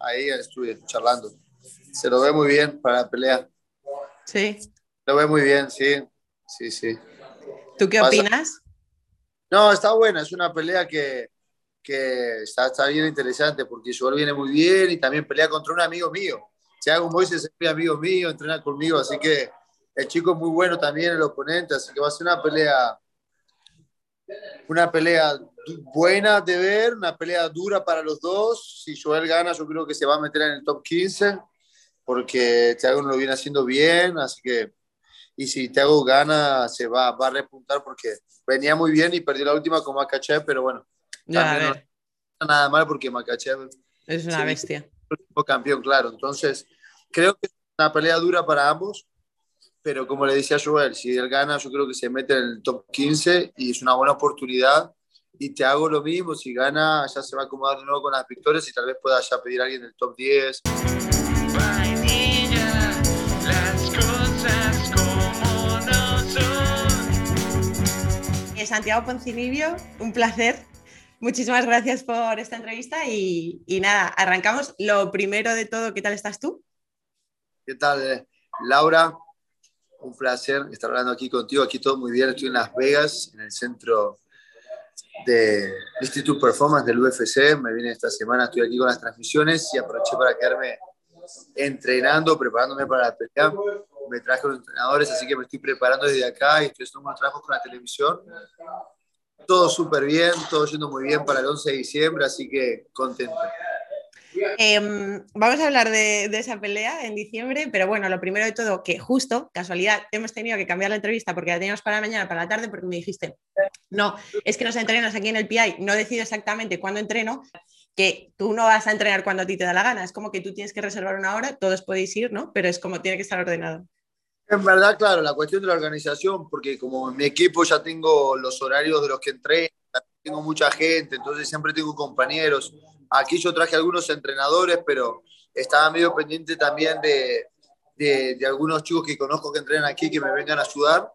ahí estuve charlando. Se lo ve muy bien para la pelea. Sí. Lo ve muy bien, sí. Sí, sí. ¿Tú qué opinas? No, está buena. Es una pelea que, que está, está, bien interesante porque Joel viene muy bien y también pelea contra un amigo mío. Thiago Moises es mi amigo mío, entrena conmigo, así que el chico es muy bueno también, el oponente, así que va a ser una pelea, una pelea buena de ver, una pelea dura para los dos. Si Joel gana, yo creo que se va a meter en el top 15, porque Thiago no lo viene haciendo bien, así que, y si Thiago gana, se va, va a repuntar porque venía muy bien y perdió la última con Makachev, pero bueno, ya, no nada mal porque Makachev es una bestia. Campeón, claro. Entonces, creo que es una pelea dura para ambos pero como le decía Joel, si él gana, yo creo que se mete en el top 15 y es una buena oportunidad. Y te hago lo mismo, si gana, ya se va a acomodar de nuevo con las victorias y tal vez pueda ya pedir a alguien del top 10. Santiago Poncinibio, un placer. Muchísimas gracias por esta entrevista y, y, nada, arrancamos. Lo primero de todo, ¿qué tal estás tú? ¿Qué tal, eh, Laura? un placer estar hablando aquí contigo. Aquí todo muy bien. Estoy en Las Vegas, en el centro de Institute Performance del UFC. Me vine esta semana, estoy aquí con las transmisiones y aproveché para quedarme entrenando, preparándome para la pelea. Me traje los entrenadores, así que me estoy preparando desde acá y estoy haciendo unos trabajos con la televisión. Todo súper bien, todo yendo muy bien para el 11 de diciembre, así que contento. Em, vamos a hablar de, esa pelea en diciembre, pero bueno, lo primero de todo, que justo, casualidad, hemos tenido que cambiar la entrevista porque la teníamos para mañana, para la tarde, porque me dijiste, no, es que nos entrenas aquí en el PI, no decido exactamente cuándo entreno, que tú no vas a entrenar cuando a ti te da la gana, es como que tú tienes que reservar una hora, todos podéis ir, ¿no? Pero es como tiene que estar ordenado. En verdad, claro, la cuestión de la organización, porque como en mi equipo ya tengo los horarios de los que entreno, tengo mucha gente, entonces siempre tengo compañeros. Aquí yo traje algunos entrenadores, pero estaba medio pendiente también de, de, algunos chicos que conozco que entrenan aquí que me vengan a ayudar.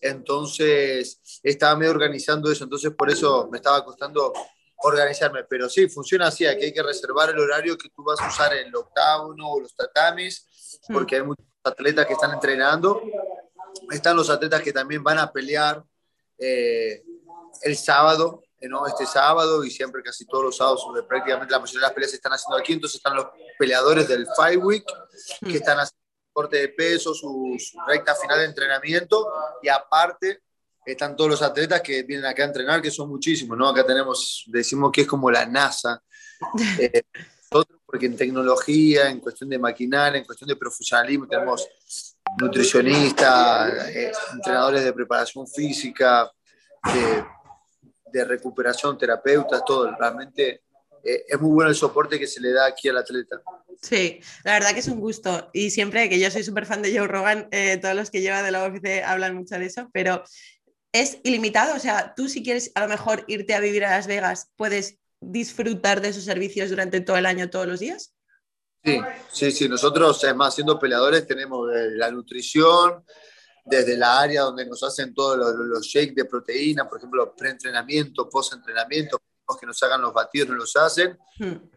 Entonces estaba medio organizando eso, entonces por eso me estaba costando organizarme. Pero sí, funciona así, aquí hay que reservar el horario que tú vas a usar en el octágono o los tatamis, porque hay muchos atletas que están entrenando. Están los atletas que también van a pelear eh, el sábado, ¿no? este sábado y siempre casi todos los sábados, prácticamente la mayoría de las peleas se están haciendo aquí, entonces están los peleadores del Fight Week que mm. están haciendo corte de peso, su, recta final de entrenamiento y aparte están todos los atletas que vienen acá a entrenar, que son muchísimos, ¿no? Acá tenemos, decimos que es como la NASA, eh, porque en tecnología, en cuestión de maquinaria, en cuestión de profesionalismo, tenemos nutricionistas, eh, entrenadores de preparación física, de de recuperación, terapeutas, todo. Realmente eh, es muy bueno el soporte que se le da aquí al atleta. Sí, la verdad que es un gusto. Y siempre que yo soy súper fan de Joe Rogan, eh, todos los que lleva de la UFC hablan mucho de eso, pero es ilimitado. O sea, tú si quieres a lo mejor irte a vivir a Las Vegas, puedes disfrutar de esos servicios durante todo el año, todos los días. Sí, sí, sí. Nosotros, además, siendo peleadores, tenemos la nutrición, desde la área donde nos hacen todos los, shakes de proteína, por ejemplo, pre-entrenamiento, post-entrenamiento, que nos hagan los batidos, nos los hacen. Hmm.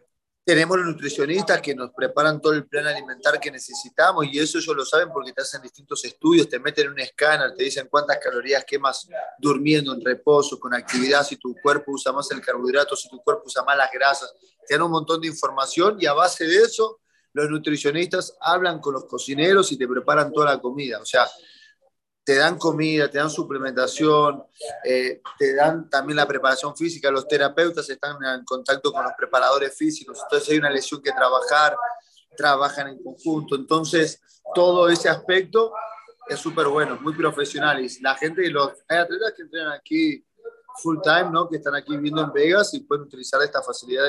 Tenemos los nutricionistas que nos preparan todo el plan alimentar que necesitamos y eso ellos lo saben porque te hacen distintos estudios, te meten en un escáner, te dicen cuántas calorías quemas durmiendo, en reposo, con actividad, si tu cuerpo usa más el carbohidrato, si tu cuerpo usa más las grasas. Te dan un montón de información y a base de eso los nutricionistas hablan con los cocineros y te preparan toda la comida. O sea, te dan comida, te dan suplementación, eh, te dan también la preparación física, los terapeutas están en contacto con los preparadores físicos, entonces hay una lesión que trabajar, trabajan en conjunto, entonces todo ese aspecto es súper bueno, muy profesional y la gente, los, hay atletas que entrenan aquí full time, ¿no? que están aquí viviendo en Vegas y pueden utilizar esta facilidad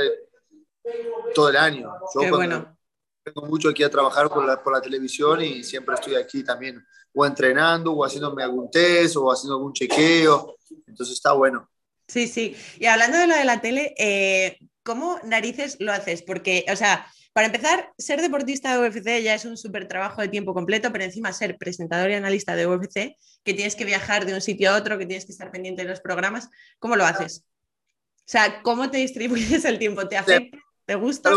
todo el año. Qué bueno. Tengo mucho aquí a trabajar por la, por la televisión y siempre estoy aquí también o entrenando o haciéndome algún test o haciendo algún chequeo. Entonces está bueno. Sí, sí. Y hablando de lo de la tele, eh, ¿cómo narices lo haces? Porque, o sea, para empezar, ser deportista de UFC ya es un súper trabajo de tiempo completo, pero encima ser presentador y analista de UFC, que tienes que viajar de un sitio a otro, que tienes que estar pendiente de los programas, ¿cómo lo haces? O sea, ¿cómo te distribuyes el tiempo? ¿Te afecta? ¿Te gusta?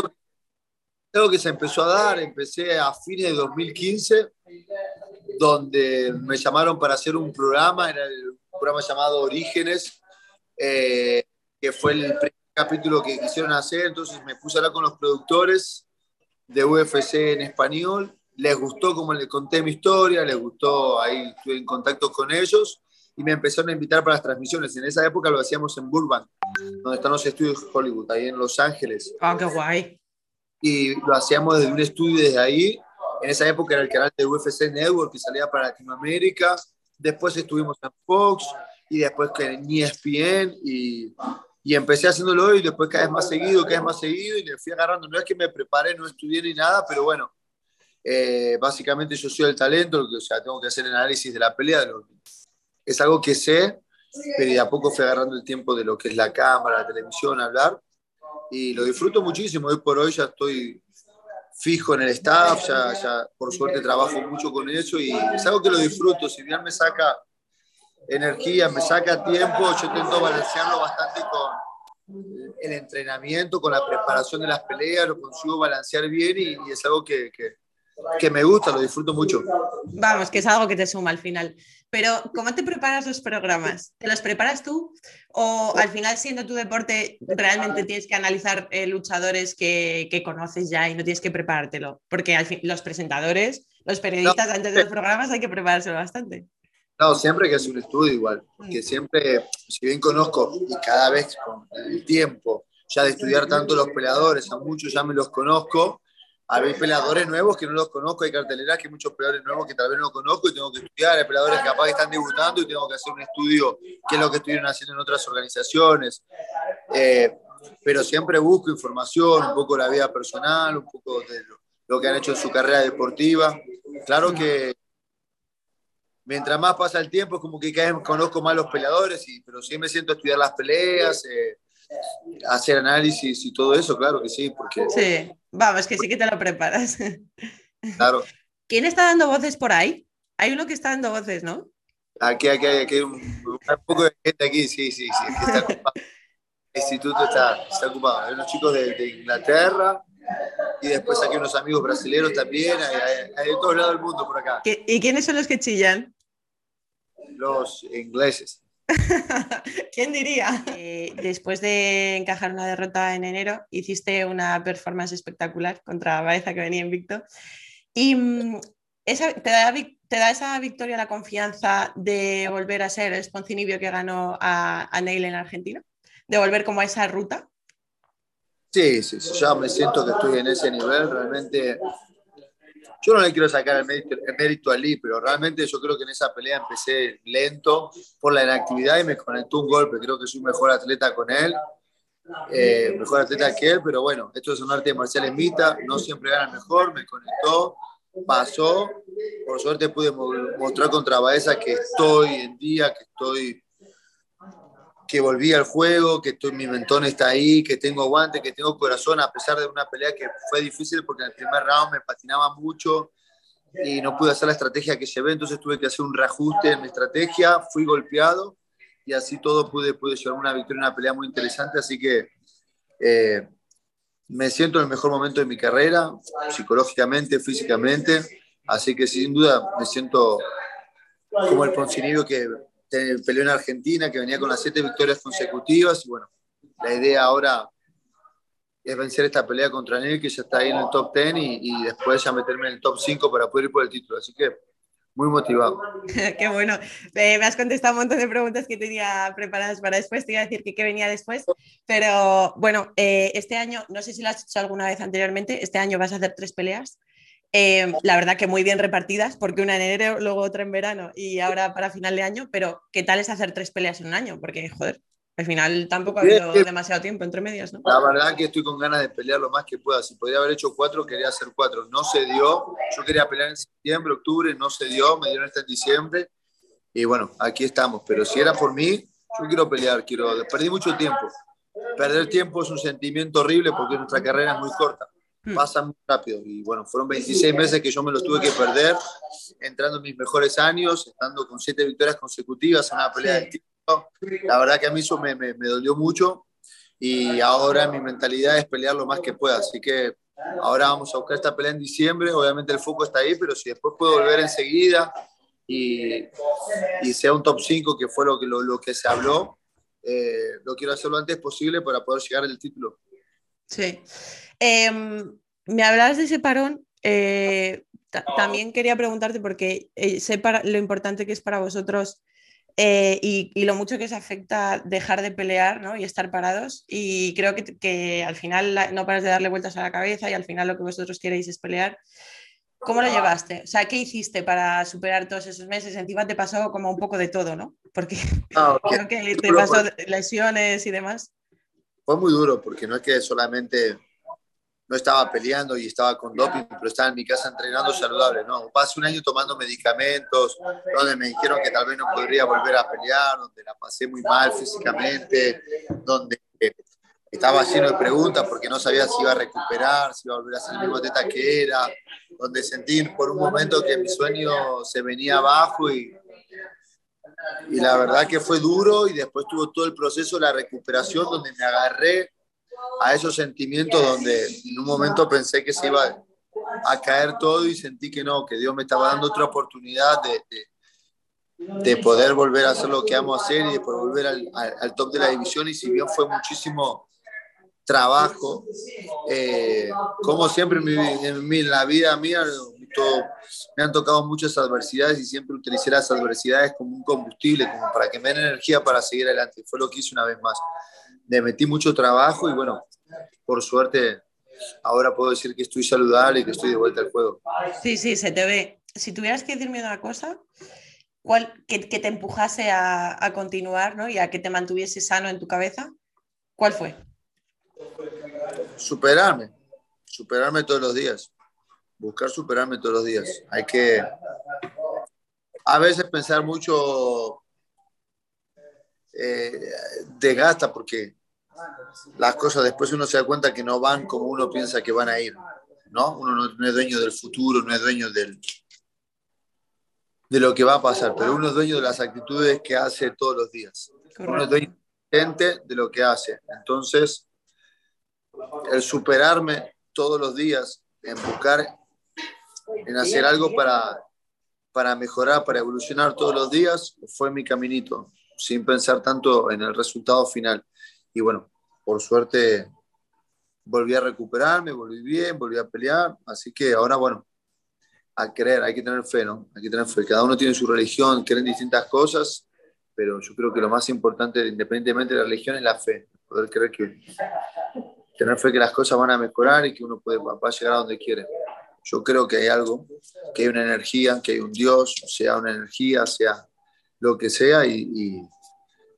Algo que se empezó a dar, empecé a fines de 2015, donde me llamaron para hacer un programa, era el programa llamado Orígenes, eh, que fue el primer capítulo que quisieron hacer, entonces me puse a hablar con los productores de UFC en español, les gustó como les conté mi historia, les gustó, ahí estuve en contacto con ellos y me empezaron a invitar para las transmisiones. En esa época lo hacíamos en Burbank, donde están los estudios Hollywood, ahí en Los Ángeles. Ah, qué guay y lo hacíamos desde un estudio desde ahí. En esa época era el canal de UFC Network que salía para Latinoamérica. Después estuvimos en Fox y después en ESPN y, y empecé haciéndolo y después cada vez más seguido, cada vez más seguido y le fui agarrando. No es que me preparé, no estudié ni nada, pero bueno, eh, básicamente yo soy el talento, o sea, tengo que hacer el análisis de la pelea. es algo que sé, pero de a poco fui agarrando el tiempo de lo que es la cámara, la televisión, hablar y lo disfruto muchísimo. Hoy por hoy ya estoy fijo en el staff, ya, por suerte trabajo mucho con eso y es algo que lo disfruto. Si bien me saca energía, me saca tiempo, yo intento balancearlo bastante con el entrenamiento, con la preparación de las peleas, lo consigo balancear bien y, es algo que, que me gusta, lo disfruto mucho. Vamos, que es algo que te suma al final. Pero, ¿cómo te preparas los programas? ¿Te los preparas tú? ¿O al final, siendo tu deporte, realmente tienes que analizar eh, luchadores que, que, conoces ya y no tienes que preparártelo? Porque al fin, los presentadores, los periodistas, antes de los programas hay que preparárselo bastante. No, siempre que hacer un estudio igual. Que siempre, si bien conozco y cada vez con el tiempo ya de estudiar tanto los peleadores, a muchos ya me los conozco, hay peleadores nuevos que no los conozco, hay carteleras que hay muchos peleadores nuevos que tal vez no conozco y tengo que estudiar, hay peleadores que capaz están debutando y tengo que hacer un estudio, qué es lo que estuvieron haciendo en otras organizaciones. Eh, pero siempre busco información, un poco de la vida personal, un poco de lo, que han hecho en su carrera deportiva. Claro que mientras más pasa el tiempo, es como que cada vez conozco más los peleadores, y, pero me siento a estudiar las peleas. Eh, hacer análisis y todo eso, claro que sí, porque... Sí, vamos, que sí que te lo preparas. Claro. ¿Quién está dando voces por ahí? Hay uno que está dando voces, ¿no? Aquí, aquí, aquí hay un, poco de gente aquí, sí, sí, sí, está ocupado. El instituto está, está ocupado. Hay unos chicos de, Inglaterra y después aquí unos amigos brasileños también, hay, hay, de todos lados del mundo por acá. ¿Y quiénes son los que chillan? Los ingleses. ¿Quién diría? Eh, después de encajar una derrota en enero, hiciste una performance espectacular contra Baeza que venía invicto. Y mm, esa, te, da, esa victoria la confianza de volver a ser el Sponcinibio que ganó a, a Neil en Argentina? ¿De volver como a esa ruta? Sí, sí, ya me siento que estoy en ese nivel. Realmente yo no le quiero sacar el mérito, a Lee, pero realmente yo creo que en esa pelea empecé lento por la inactividad y me conectó un golpe. Creo que soy mejor atleta con él, eh, mejor atleta que él, pero bueno, esto es un arte marcial en mitad, no siempre gana mejor, me conectó, pasó. Por suerte pude mostrar contra Baeza que estoy en día, que estoy que volví al juego, que mi mentón está ahí, que tengo aguante, que tengo corazón, a pesar de una pelea que fue difícil porque en el primer round me patinaba mucho y no pude hacer la estrategia que llevé, entonces tuve que hacer un reajuste en mi estrategia, fui golpeado y así todo pude, pude llevar una victoria una pelea muy interesante, así que eh, me siento en el mejor momento de mi carrera, psicológicamente, físicamente, así que sin duda me siento como el Poncinibio que peleó en Argentina, que venía con las siete victorias consecutivas. Y bueno, la idea ahora es vencer esta pelea contra Neil, que ya está ahí en el top 10, y, después ya meterme en el top 5 para poder ir por el título. Así que muy motivado. qué bueno. me has contestado un montón de preguntas que tenía preparadas para después. Te iba a decir que qué venía después. Pero bueno, eh, este año, no sé si lo has hecho alguna vez anteriormente, este año vas a hacer tres peleas. Em, la verdad que muy bien repartidas, porque una en enero, luego otra en verano y ahora para final de año, pero ¿qué tal es hacer tres peleas en un año? Porque, joder, al final tampoco ha habido demasiado tiempo entre medias, ¿no? La verdad que estoy con ganas de pelear lo más que pueda. Si podría haber hecho cuatro, quería hacer cuatro. No se dio. Yo quería pelear en septiembre, octubre, no se dio. Me dieron esta en diciembre. Y bueno, aquí estamos. Pero si era por mí, yo quiero pelear. Quiero... Perdí mucho tiempo. Perder tiempo es un sentimiento horrible porque nuestra carrera es muy corta. Hmm. pasa muy rápido. Y bueno, fueron 26 meses que yo me los tuve que perder, entrando en mis mejores años, estando con siete victorias consecutivas en una pelea de título. La verdad que a mí eso me, me, dolió mucho y ahora mi mentalidad es pelear lo más que pueda. Así que ahora vamos a buscar esta pelea en diciembre, obviamente el foco está ahí, pero si después puedo volver enseguida y, y sea un top 5, que fue lo que, lo, que se habló, eh, lo quiero hacer lo antes posible para poder llegar al título. Sí. Em, me hablas de ese parón. Eh, también quería preguntarte, porque eh, sé para, lo importante que es para vosotros eh, y, lo mucho que se afecta dejar de pelear ¿no? y estar parados. Y creo que, que, al final no paras de darle vueltas a la cabeza y al final lo que vosotros queréis es pelear. ¿Cómo lo llevaste? O sea, ¿qué hiciste para superar todos esos meses? Encima te pasó como un poco de todo, ¿no? Porque ah, creo que te pasó lesiones y demás. Fue muy duro porque no es que solamente no estaba peleando y estaba con doping, pero estaba en mi casa entrenando saludable, ¿no? Pasé un año tomando medicamentos, donde me dijeron que tal vez no podría volver a pelear, donde la pasé muy mal físicamente, donde estaba lleno de preguntas porque no sabía si iba a recuperar, si iba a volver a ser el mismo teta que era, donde sentí por un momento que mi sueño se venía abajo y, y la verdad que fue duro y después tuvo todo el proceso de la recuperación donde me agarré a esos sentimientos donde en un momento pensé que se iba a caer todo y sentí que no, que Dios me estaba dando otra oportunidad de, de, poder volver a hacer lo que amo hacer y de poder volver al, al, top de la división. Y si bien fue muchísimo trabajo, eh, como siempre en, mi, en, la vida mía, me han tocado muchas adversidades y siempre utilicé las adversidades como un combustible, como para que me den energía para seguir adelante. Fue lo que hice una vez más le metí mucho trabajo y bueno, por suerte ahora puedo decir que estoy saludable y que estoy de vuelta al juego. Sí, sí, se te ve. Si tuvieras que decirme una cosa, ¿cuál, que, te empujase a, continuar ¿no? y a que te mantuviese sano en tu cabeza, ¿cuál fue? Superarme, superarme todos los días, buscar superarme todos los días. Hay que a veces pensar mucho eh, desgasta porque las cosas después uno se da cuenta que no van como uno piensa que van a ir, ¿no? Uno no, es dueño del futuro, no es dueño del, de lo que va a pasar, pero uno es dueño de las actitudes que hace todos los días. Uno es dueño de lo que hace. Entonces, el superarme todos los días, en buscar, en hacer algo para, para mejorar, para evolucionar todos los días, fue mi caminito sin pensar tanto en el resultado final. Y bueno, por suerte volví a recuperarme, volví bien, volví a pelear, así que ahora, bueno, a creer, hay que tener fe, ¿no? Hay que tener fe. Cada uno tiene su religión, creen distintas cosas, pero yo creo que lo más importante, independientemente de la religión, es la fe. Poder creer que, tener fe que las cosas van a mejorar y que uno puede, va a llegar a donde quiere. Yo creo que hay algo, que hay una energía, que hay un Dios, sea una energía, sea lo que sea y,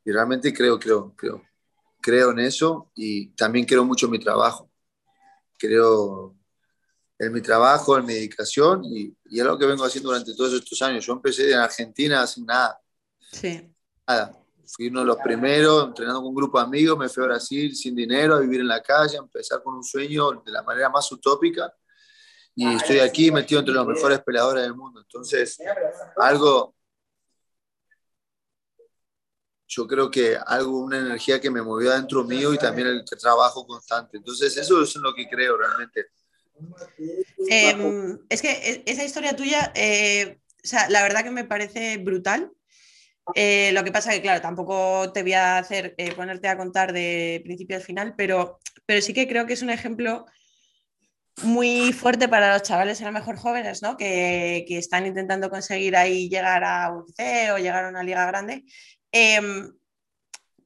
realmente creo, creo, creo, creo en eso y también creo mucho en mi trabajo. Creo en mi trabajo, en mi dedicación y, y es lo que vengo haciendo durante todos estos años. Yo empecé en Argentina sin nada. Sí. Nada. Fui uno de los primeros, entrenando con un grupo de amigos, me fui a Brasil sin dinero, a vivir en la calle, a empezar con un sueño de la manera más utópica y estoy aquí metido entre los mejores peleadores del mundo. Entonces, algo, yo creo que algo, una energía que me movió adentro mío y también el trabajo constante. Entonces, eso es lo que creo realmente. Em, es que e, esa historia tuya, eh, o sea, la verdad que me parece brutal. Eh, lo que pasa que, claro, tampoco te voy a hacer eh, ponerte a contar de principio al final, pero, pero sí que creo que es un ejemplo muy fuerte para los chavales a lo mejor jóvenes, ¿no? Que, que, están intentando conseguir ahí llegar a un C o llegar a una liga grande Em,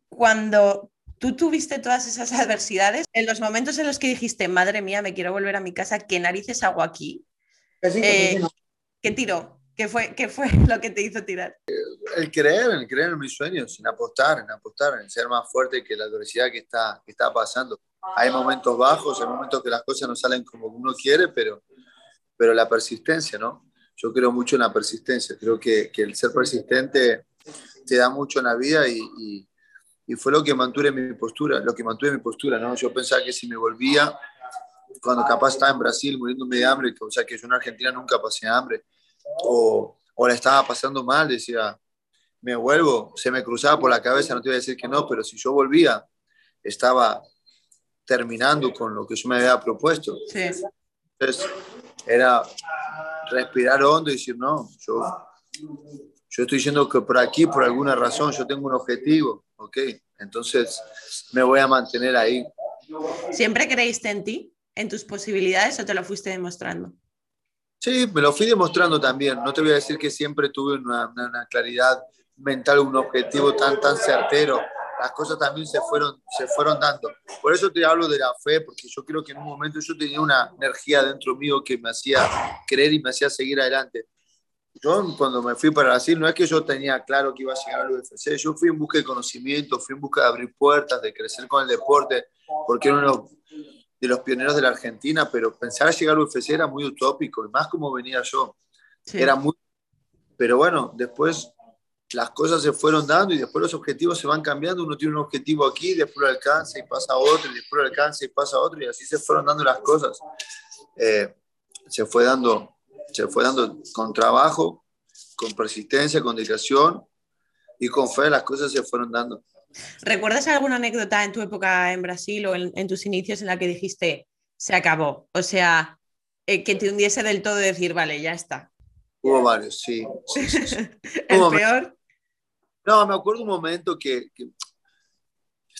cuando tú tuviste todas esas adversidades, en los momentos en los que dijiste, madre mía, me quiero volver a mi casa, ¿qué narices hago aquí? Eh, ¿Qué tiró? ¿Qué fue, ¿Qué fue lo que te hizo tirar? El creer, el creer en mis sueños, en apostar, en apostar, en ser más fuerte que la adversidad que está, que está pasando. Hay momentos bajos, hay momentos que las cosas no salen como uno quiere, pero, pero la persistencia, ¿no? Yo creo mucho en la persistencia. Creo que, que el ser persistente te da mucho en la vida y, y, fue lo que mantuve mi postura, lo que mantuve mi postura, ¿no? Yo pensaba que si me volvía, cuando capaz estaba en Brasil muriéndome de hambre, o sea que yo en Argentina nunca pasé hambre, o, o la estaba pasando mal, decía, me vuelvo, se me cruzaba por la cabeza, no te voy a decir que no, pero si yo volvía, estaba terminando con lo que yo me había propuesto. Entonces, era respirar hondo y decir, no, yo, yo estoy diciendo que por aquí, por alguna razón, yo tengo un objetivo, ¿ok? Entonces, me voy a mantener ahí. ¿Siempre creíste en ti, en tus posibilidades o te lo fuiste demostrando? Sí, me lo fui demostrando también. No te voy a decir que siempre tuve una, una claridad mental, un objetivo tan, tan certero las cosas también se fueron, se fueron dando. Por eso te hablo de la fe, porque yo creo que en un momento yo tenía una energía dentro mío que me hacía creer y me hacía seguir adelante. Yo cuando me fui para Brasil, no es que yo tenía claro que iba a llegar al UFC, yo fui en busca de conocimiento, fui en busca de abrir puertas, de crecer con el deporte, porque era uno de los pioneros de la Argentina, pero pensar llegar al UFC era muy utópico, y más como venía yo. Era muy... Pero bueno, después las cosas se fueron dando y después los objetivos se van cambiando. Uno tiene un objetivo aquí, después lo alcanza y pasa a otro, y después lo alcanza y pasa a otro, y así se fueron dando las cosas. Eh, se, fue dando, se fue dando con trabajo, con persistencia, con dedicación y con fe, las cosas se fueron dando. ¿Recuerdas alguna anécdota en tu época en Brasil o en, tus inicios en la que dijiste, se acabó? O sea, eh, que te hundiese del todo y decir, vale, ya está. Hubo varios, sí. ¿El peor? No, me acuerdo un momento que,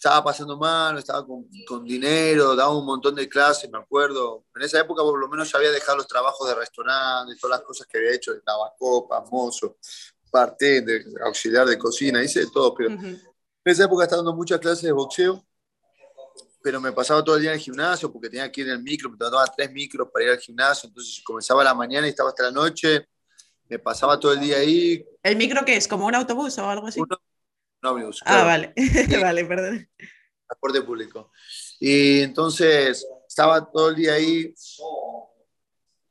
estaba pasando mal, estaba con, con, dinero, daba un montón de clases, me acuerdo. En esa época por lo menos ya había dejado los trabajos de restaurante, todas las cosas que había hecho, de lavacopa, mozo, parte de auxiliar de cocina, hice de todo, pero en esa época estaba dando muchas clases de boxeo, pero me pasaba todo el día en el gimnasio porque tenía que ir en el micro, me tomaba tres micros para ir al gimnasio, entonces comenzaba a la mañana y estaba hasta la noche, me pasaba todo el día ahí. ¿El micro qué es? ¿Como un autobús o algo así? Un, ómnibus. Ah, vale, vale, perdón. Transporte público. Y entonces estaba todo el día ahí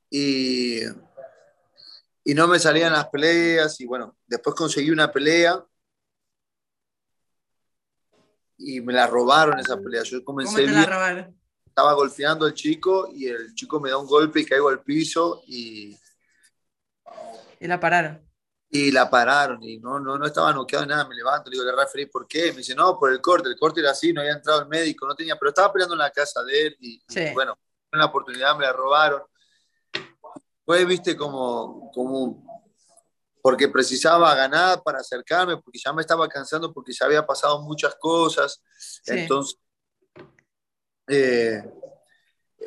y, y no me salían las peleas y bueno, después conseguí una pelea y me la robaron esa pelea. Yo comencé ¿Cómo te la robaron? Estaba golpeando al chico y el chico me da un golpe y caigo al piso y y la pararon. Y la pararon y no, no, no estaba noqueado nada. Me levanto, le digo, le referí, ¿por qué? Me dice, no, por el corte. El corte era así, no había entrado el médico, no tenía, pero estaba peleando en la casa de él y, bueno, en la oportunidad me la robaron. Fue, viste, como, como porque precisaba ganar para acercarme, porque ya me estaba cansando, porque ya había pasado muchas cosas. Entonces, eh,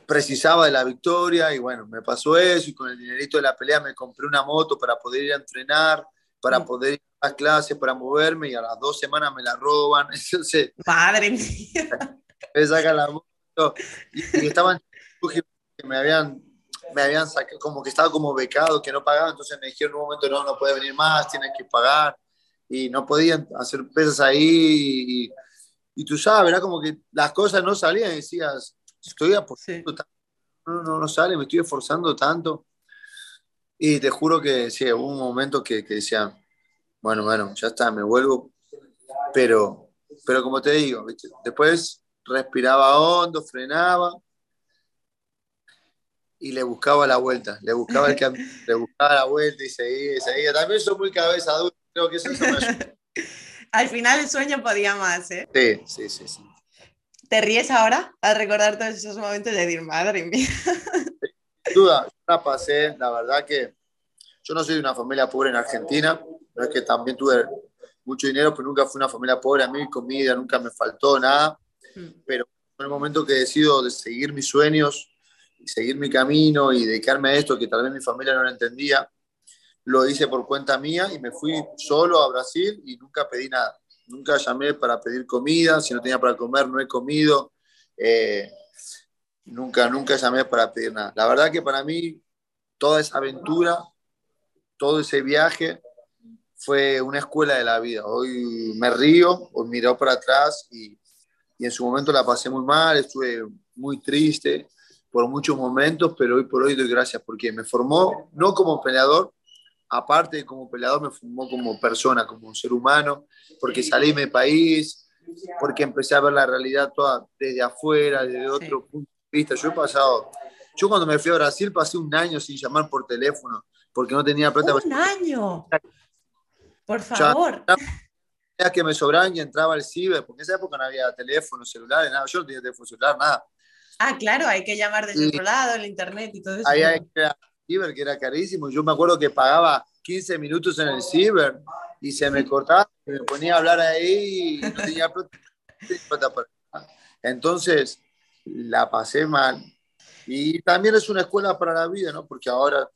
precisaba de la victoria y bueno, me pasó eso y con el dinerito de la pelea me compré una moto para poder ir a entrenar, para mm. poder ir a clases, para moverme y a las dos semanas me la roban. Entonces, Padre mía. Me sacan la moto y, estaban que me habían me habían sacado, como que estaba como becado, que no pagaba, entonces me dijeron en un momento, no, no puede venir más, tienes que pagar, y no podían hacer pesas ahí, y, y tú sabes, era como que las cosas no salían, y decías, estoy apostando tanto, no, no, no sale, me estoy esforzando tanto. Y te juro que sí, hubo un momento que, que decía, bueno, bueno, ya está, me vuelvo. Pero, pero como te digo, después respiraba hondo, frenaba y le buscaba la vuelta, le buscaba, el le buscaba la vuelta y seguía, seguía. También soy muy cabeza dura, creo que eso, eso me Al final el sueño podía más, ¿eh? Sí, sí, sí. sí. ¿Te ríes ahora al recordar todos esos momentos de decir, madre mía? Sin duda, yo la pasé, la verdad que yo no soy de una familia pobre en Argentina, no es que también tuve mucho dinero, pero nunca fui una familia pobre, a mí comida nunca me faltó nada, mm. pero en el momento que decido de seguir mis sueños, y seguir mi camino y dedicarme a esto que tal vez mi familia no lo entendía, lo hice por cuenta mía y me fui solo a Brasil y nunca pedí nada. Nunca llamé para pedir comida, si no tenía para comer no he comido. Eh, nunca, nunca llamé para pedir nada. La verdad que para mí toda esa aventura, todo ese viaje fue una escuela de la vida. Hoy me río, hoy miro para atrás y, y en su momento la pasé muy mal, estuve muy triste por muchos momentos, pero hoy por hoy doy gracias porque me formó no como peleador, aparte de como peleador, me formó como persona, como un ser humano, porque salí de mi país, porque empecé a ver la realidad toda desde afuera, desde otro punto de vista. Yo he pasado, yo cuando me fui a Brasil pasé un año sin llamar por teléfono, porque no tenía plata. ¡Un año! Por favor. Ya, que me sobraban y entraba al ciber, porque en esa época no había teléfono, celulares, nada. Yo no tenía teléfono celular, nada. Ah, claro, hay que llamar desde otro lado, el internet y todo eso. Ahí hay que ciber, que era carísimo. Yo me acuerdo que pagaba 15 minutos en el ciber y se me cortaba, me ponía a hablar ahí y no tenía Entonces, la pasé mal. Y también es una escuela para la vida, ¿no? Porque ahora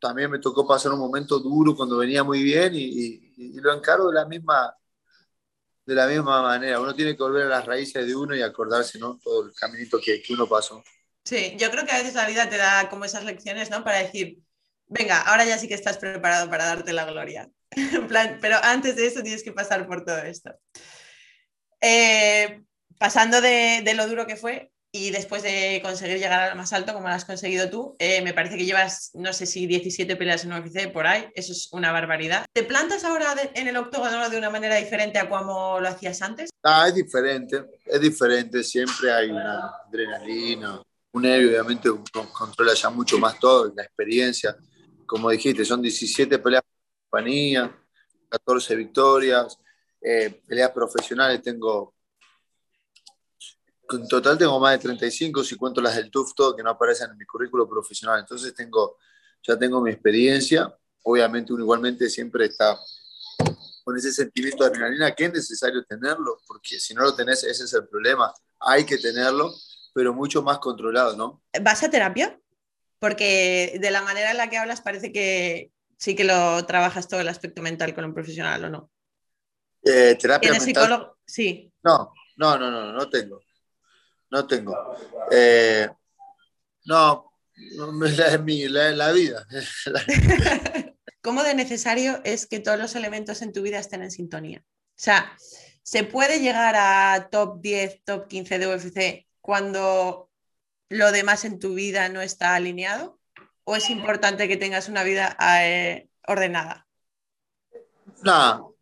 también me tocó pasar un momento duro cuando venía muy bien y, lo encaro de la misma de la misma manera. Uno tiene que volver a las raíces de uno y acordarse, ¿no? Todo el caminito que, que uno pasó. Sí, yo creo que a veces la vida te da como esas lecciones, ¿no? Para decir, venga, ahora ya sí que estás preparado para darte la gloria. pero antes de eso tienes que pasar por todo esto. Eh, pasando de, lo duro que fue y después de conseguir llegar al más alto, como lo has conseguido tú, eh, me parece que llevas, no sé si 17 peleas en UFC por ahí, eso es una barbaridad. ¿Te plantas ahora en el octógono de una manera diferente a como lo hacías antes? Ah, es diferente, es diferente, siempre hay una adrenalina, un nervio, obviamente controla ya mucho más todo, la experiencia. Como dijiste, son 17 peleas por compañía, 14 victorias, eh, peleas profesionales tengo, en total tengo más de 35, si cuento las del Tufto que no aparecen en mi currículo profesional. Entonces tengo, ya tengo mi experiencia. Obviamente uno igualmente siempre está con ese sentimiento de adrenalina que es necesario tenerlo, porque si no lo tenés, ese es el problema. Hay que tenerlo pero mucho más controlado, ¿no? ¿Vas a terapia? Porque de la manera en la que hablas parece que sí que lo trabajas todo el aspecto mental con un profesional, ¿o no? Eh, ¿Terapia mental? psicólogo? Sí. No, no, no, no, no tengo. No tengo. Eh, no, es mi, la, la vida. ¿Cómo de necesario es que todos los elementos en tu vida estén en sintonía? O sea, ¿se puede llegar a top 10, top 15 de UFC cuando lo demás en tu vida no está alineado? ¿O es importante que tengas una vida eh, ordenada? No.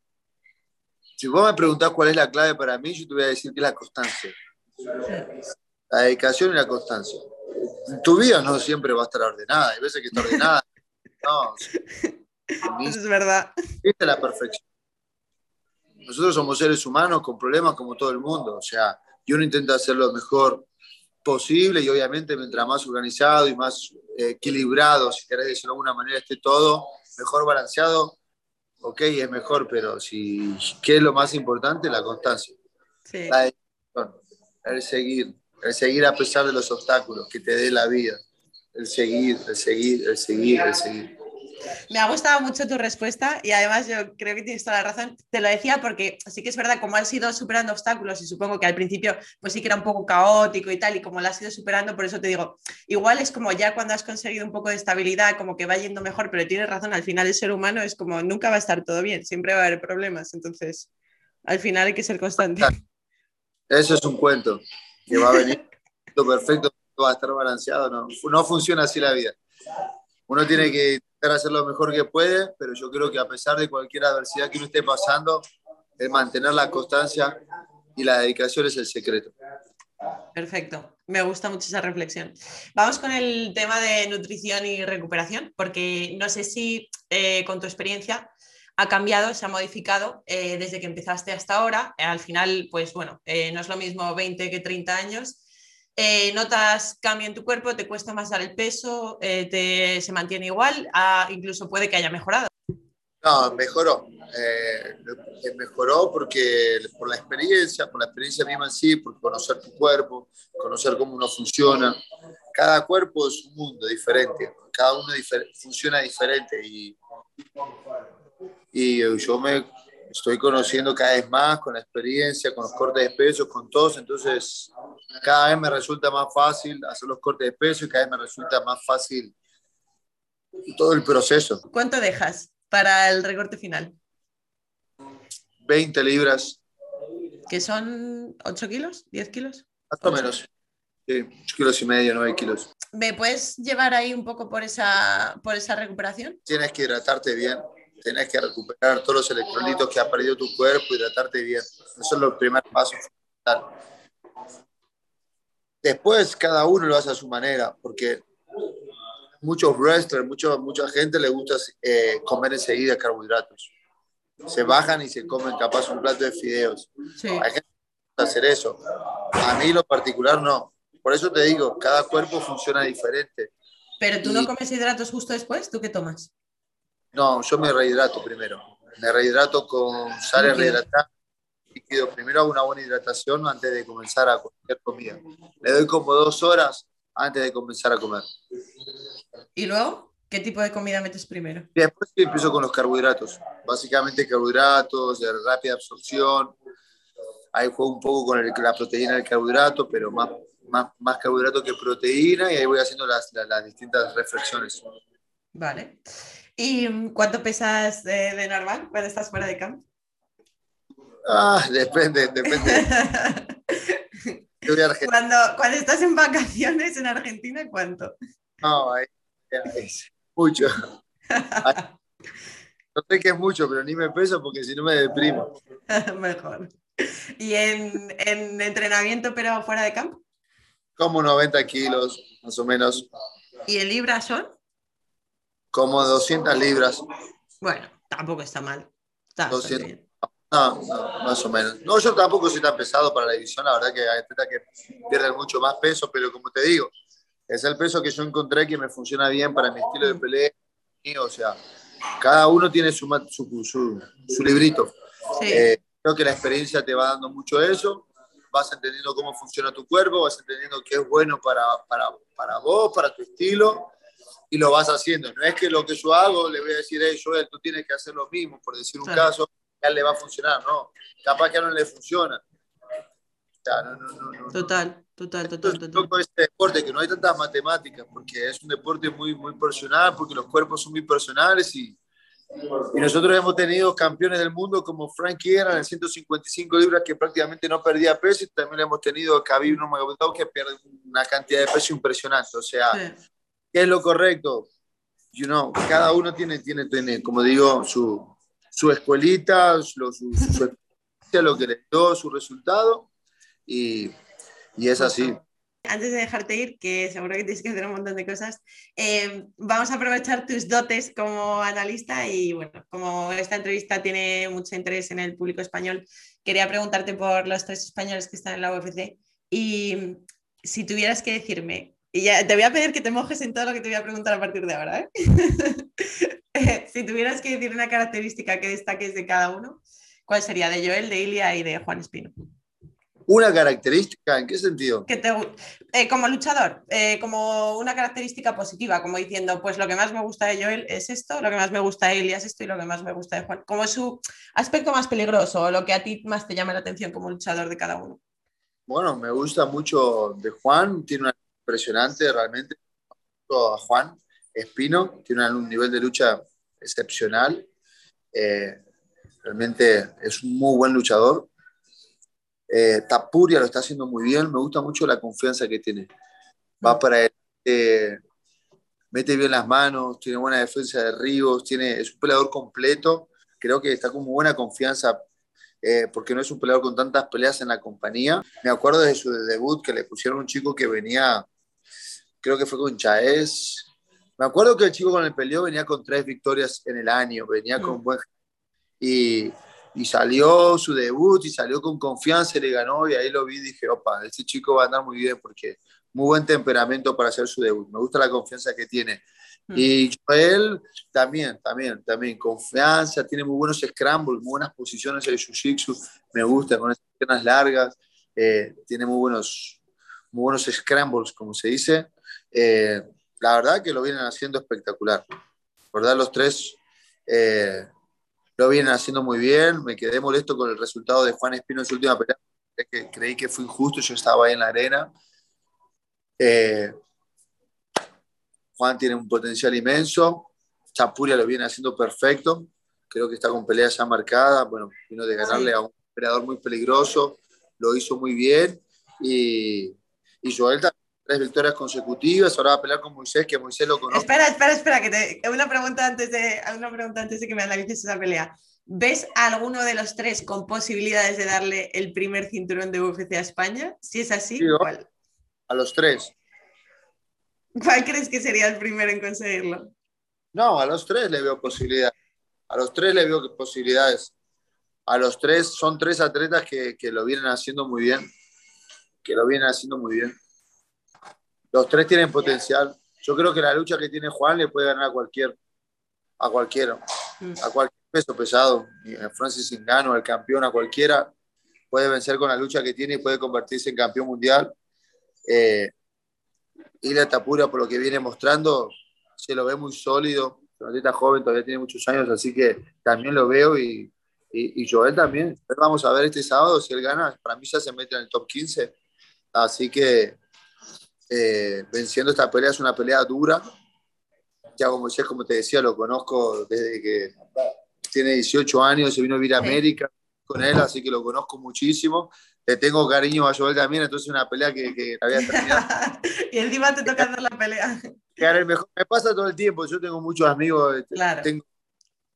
Si vos me preguntás cuál es la clave para mí, yo te voy a decir que es la constancia. La dedicación y la constancia. Tu vida no siempre va a estar ordenada. Hay veces que está ordenada. No. es verdad. Esta es la perfección. Nosotros somos seres humanos con problemas como todo el mundo. O sea, y uno intenta hacer lo mejor posible y obviamente mientras más organizado y más eh, equilibrado, si querés decirlo de alguna manera, esté todo mejor balanceado, ok, es mejor, pero si, ¿qué es lo más importante? La constancia. Sí. el seguir, el seguir a pesar de los obstáculos que te dé la vida, el seguir, el seguir, el seguir, el seguir. Me ha gustado mucho tu respuesta y además yo creo que tienes toda la razón. Te lo decía porque sí que es verdad, como has ido superando obstáculos y supongo que al principio pues sí que era un poco caótico y tal, y como lo has ido superando, por eso te digo, igual es como ya cuando has conseguido un poco de estabilidad, como que va yendo mejor, pero tienes razón, al final el ser humano es como nunca va a estar todo bien, siempre va a haber problemas, entonces al final hay que ser constante. Eso es un cuento, que va a venir perfecto, va a estar balanceado, no, no funciona así la vida. Uno tiene que hacer lo mejor que puede, pero yo creo que a pesar de cualquier adversidad que uno esté pasando, el mantener la constancia y la dedicación es el secreto. Perfecto, me gusta mucho esa reflexión. Vamos con el tema de nutrición y recuperación, porque no sé si eh, con tu experiencia ha cambiado, se ha modificado eh, desde que empezaste hasta ahora. al final, pues bueno, eh, no es lo mismo 20 que 30 años eh, notas cambio en tu cuerpo, te cuesta más dar el peso, eh, te, se mantiene igual, ah, incluso puede que haya mejorado. No, mejoró. Eh, mejoró porque por la experiencia, por la experiencia misma en sí, por conocer tu cuerpo, conocer cómo uno funciona. Cada cuerpo es un mundo diferente, cada uno funciona diferente y, y yo me estoy conociendo cada vez más con la experiencia, con los cortes de peso, con todos, entonces cada vez me resulta más fácil hacer los cortes de peso y cada vez me resulta más fácil todo el proceso. ¿Cuánto dejas para el recorte final? 20 libras. ¿Que son 8 kilos? ¿10 kilos? Más o menos. Sí, 8 kilos y medio, 9 kilos. ¿Me puedes llevar ahí un poco por esa, por esa recuperación? Tienes que hidratarte bien tenés que recuperar todos los electrolitos que ha perdido tu cuerpo, y hidratarte bien. Eso es lo primer paso Después cada uno lo hace a su manera, porque muchos wrestlers, mucho, mucha gente le gusta eh, comer enseguida carbohidratos. Se bajan y se comen capaz un plato de fideos. Hay gente que gusta hacer eso. A mí lo particular no. por eso te digo, cada cuerpo funciona diferente. Pero tú no comes hidratos justo después, ¿tú qué tomas? No, yo me rehidrato primero. Me rehidrato con sales rehidratadas líquido. Primero hago una buena hidratación antes de comenzar a comer comida. Le doy como dos horas antes de comenzar a comer. ¿Y luego? ¿Qué tipo de comida metes primero? Y después empiezo con los carbohidratos. Básicamente carbohidratos de rápida absorción. Ahí juego un poco con la proteína del carbohidrato, pero más, más, más carbohidrato que proteína y ahí voy haciendo las, las, distintas reflexiones. Vale. ¿Y cuánto pesas de, de normal cuando estás fuera de campo? Ah, depende, depende. cuando, cuando estás en vacaciones en Argentina, ¿cuánto? No, es mucho. No sé qué es mucho, pero ni me peso porque si no me deprimo. Mejor. ¿Y en, en, entrenamiento, pero fuera de campo? Como 90 kilos, más o menos. ¿Y en libras son? Como 200 libras. Bueno, tampoco está mal. Está 200. No, más o menos. No, yo tampoco soy tan pesado para la división, la verdad que hay atletas que pierden mucho más peso, pero como te digo, es el peso que yo encontré que me funciona bien para mi estilo de pelea. O sea, cada uno tiene su, su, su, librito. Eh, creo que la experiencia te va dando mucho eso, vas entendiendo cómo funciona tu cuerpo, vas entendiendo qué es bueno para, para, para vos, para tu estilo, y lo vas haciendo. No es que lo que yo hago le voy a decir, hey, Joel, tú tienes que hacer lo mismo, por decir un caso le va a funcionar, no. Capaz que no le funciona. total, total, total, total. este deporte, que no hay tantas matemáticas, porque es un deporte muy, muy personal, porque los cuerpos son muy personales y, y nosotros hemos tenido campeones del mundo como Frankie Era en 155 libras que prácticamente no perdía peso y también hemos tenido a Khabib Nurmagomedov que pierde una cantidad de peso impresionante. O sea, ¿qué es lo correcto? You know, cada uno tiene, tiene, tiene, como digo, su, su escuelita, lo, su, lo que le dio, su resultado, y, y, es así. Antes de dejarte ir, que seguro que tienes que hacer un montón de cosas, eh, vamos a aprovechar tus dotes como analista y bueno, como esta entrevista tiene mucho interés en el público español, quería preguntarte por los tres españoles que están en la UFC y si tuvieras que decirme, y ya te voy a pedir que te mojes en todo lo que te voy a preguntar a partir de ahora, ¿eh? si tuvieras que decir una característica que destaques de cada uno, ¿cuál sería? De Joel, de Ilia y de Juan Espino. ¿Una característica? ¿En qué sentido? Que te, eh, como luchador, eh, como una característica positiva, como diciendo, pues lo que más me gusta de Joel es esto, lo que más me gusta de Ilia es esto y lo que más me gusta de Juan. Como su aspecto más peligroso o lo que a ti más te llama la atención como luchador de cada uno. Bueno, me gusta mucho de Juan, tiene una impresionante realmente. A Juan, Espino tiene un nivel de lucha excepcional. Eh, realmente es un muy buen luchador. Eh, Tapuria lo está haciendo muy bien. Me gusta mucho la confianza que tiene. Va para él. Eh, mete bien las manos, tiene buena defensa de Ríos, tiene, es un peleador completo. Creo que está con buena confianza porque no es un peleador con tantas peleas en la compañía. Me acuerdo de su debut que le pusieron un chico que venía, creo que fue con Chaez, me acuerdo que el chico con el peleó venía con tres victorias en el año, venía con mm. buen... Y, y, salió su debut y salió con confianza y le ganó y ahí lo vi y dije, opa, este chico va a andar muy bien porque muy buen temperamento para hacer su debut. Me gusta la confianza que tiene. Mm. Y Joel también, también, también, confianza, tiene muy buenos scrambles, muy buenas posiciones el jiu-jitsu, me gusta, con esas piernas largas, eh, tiene muy buenos, muy buenos scrambles, como se dice. Eh, la verdad que lo vienen haciendo espectacular. ¿Verdad? Los tres eh, lo vienen haciendo muy bien. Me quedé molesto con el resultado de Juan Espino en su última pelea. Que creí que fue injusto, yo estaba ahí en la arena. Eh, Juan tiene un potencial inmenso. Chapuria lo viene haciendo perfecto. Creo que está con pelea ya marcada. Bueno, vino de ganarle a un peleador muy peligroso. Lo hizo muy bien. Y, y Joel también tres victorias consecutivas, ahora va a pelear con Moisés, que Moisés lo conoce. Espera, espera, espera, que te, una, pregunta antes de, una pregunta antes de que me analices esa pelea. ¿Ves a alguno de los tres con posibilidades de darle el primer cinturón de UFC a España? Si es así, ¿cuál? A los tres. ¿Cuál crees que sería el primero en conseguirlo? No, a los tres le veo posibilidades. A los tres le veo posibilidades. A los tres son tres atletas que, que lo vienen haciendo muy bien. Que lo vienen haciendo muy bien. Los tres tienen potencial. Yo creo que la lucha que tiene Juan le puede ganar a cualquier, a cualquiera, mm. a cualquier peso pesado. Francis Ingano, el campeón, a cualquiera puede vencer con la lucha que tiene y puede convertirse en campeón mundial. Eh, la Tapura, por lo que viene mostrando, se lo ve muy sólido. está joven, todavía tiene muchos años, así que también lo veo y, y, Joel también. Vamos a ver este sábado si él gana. Para mí ya se mete en el top 15. Así que eh, venciendo esta pelea es una pelea dura. Ya como como te decía, lo conozco desde que tiene 18 años, se vino a vivir a América con él, así que lo conozco muchísimo. Le tengo cariño a Joel también, entonces es una pelea que, que había terminado. y encima te toca hacer la pelea. Me pasa todo el tiempo, yo tengo muchos amigos, este, claro. tengo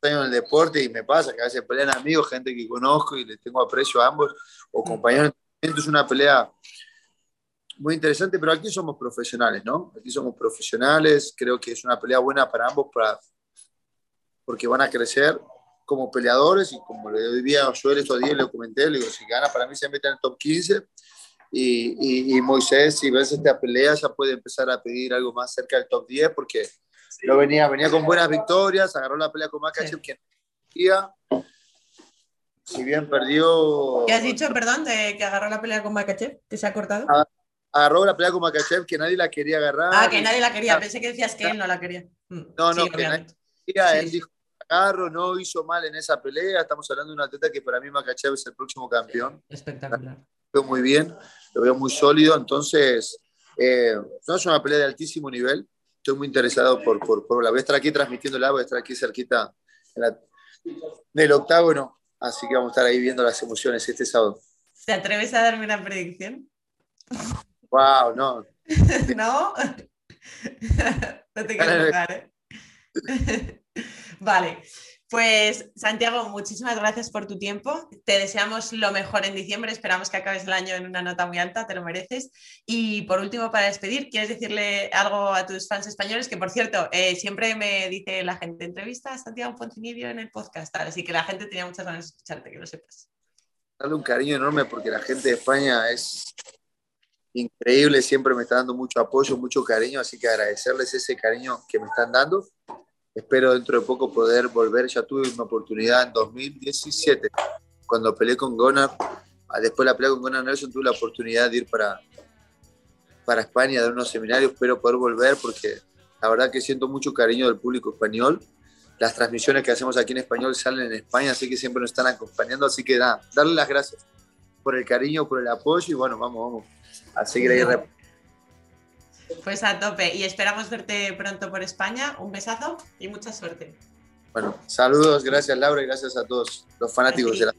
en el deporte y me pasa que a veces pelean amigos, gente que conozco y les tengo aprecio a ambos, o mm. compañeros. Es una pelea muy interesante, pero aquí somos profesionales, ¿no? Aquí somos profesionales, creo que es una pelea buena para ambos, para, porque van a crecer como peleadores y como le doy a Joel estos días, le comenté, le digo, si gana para mí se mete en el top 15 y, y, Moisés, si ves esta pelea, ya puede empezar a pedir algo más cerca del top 10 porque lo venía, venía con buenas victorias, agarró la pelea con Makachev, sí. quien si bien perdió... ¿Qué has dicho, perdón, de que agarró la pelea con Makachev? ¿Que se ha cortado? Ah, agarró la pelea con Makachev, que nadie la quería agarrar. Ah, que nadie la quería. Pensé que decías que él no la quería. Mm, no, no, que nadie quería. Él dijo, agarro, no hizo mal en esa pelea. Estamos hablando de una atleta que para mí Makachev es el próximo campeón. Espectacular. Lo veo muy bien, lo veo muy sólido. Entonces, eh, no es una pelea de altísimo nivel estoy muy interesado por, por, por la voy a estar aquí transmitiéndola, voy a estar aquí cerquita en del octágono, así que vamos a estar ahí viendo las emociones este sábado. ¿Te atreves a darme una predicción? Wow, no. ¿No? no te quiero tocar, ¿eh? vale. Pues Santiago, muchísimas gracias por tu tiempo. Te deseamos lo mejor en diciembre. Esperamos que acabes el año en una nota muy alta, te lo mereces. Y por último, para despedir, ¿quieres decirle algo a tus fans españoles? Que por cierto, eh, siempre me dice la gente, entrevista a Santiago Poncinibio en el podcast, así que la gente tenía muchas ganas de escucharte, que lo sepas. Dale un cariño enorme porque la gente de España es increíble, siempre me está dando mucho apoyo, mucho cariño, así que agradecerles ese cariño que me están dando Espero dentro de poco poder volver. Ya tuve una oportunidad en 2017, cuando peleé con Gunnar. Ah, después de la pelea con Gunnar Nelson tuve la oportunidad de ir para, para España, dar unos seminarios. Espero poder volver porque la verdad que siento mucho cariño del público español. Las transmisiones que hacemos aquí en español salen en España, así que siempre nos están acompañando. Así que nada, darle las gracias por el cariño, por el apoyo y bueno, vamos, vamos a seguir ahí pues a tope y esperamos verte pronto por España. Un besazo y mucha suerte. Bueno, saludos, gracias Laura y gracias a todos los fanáticos de la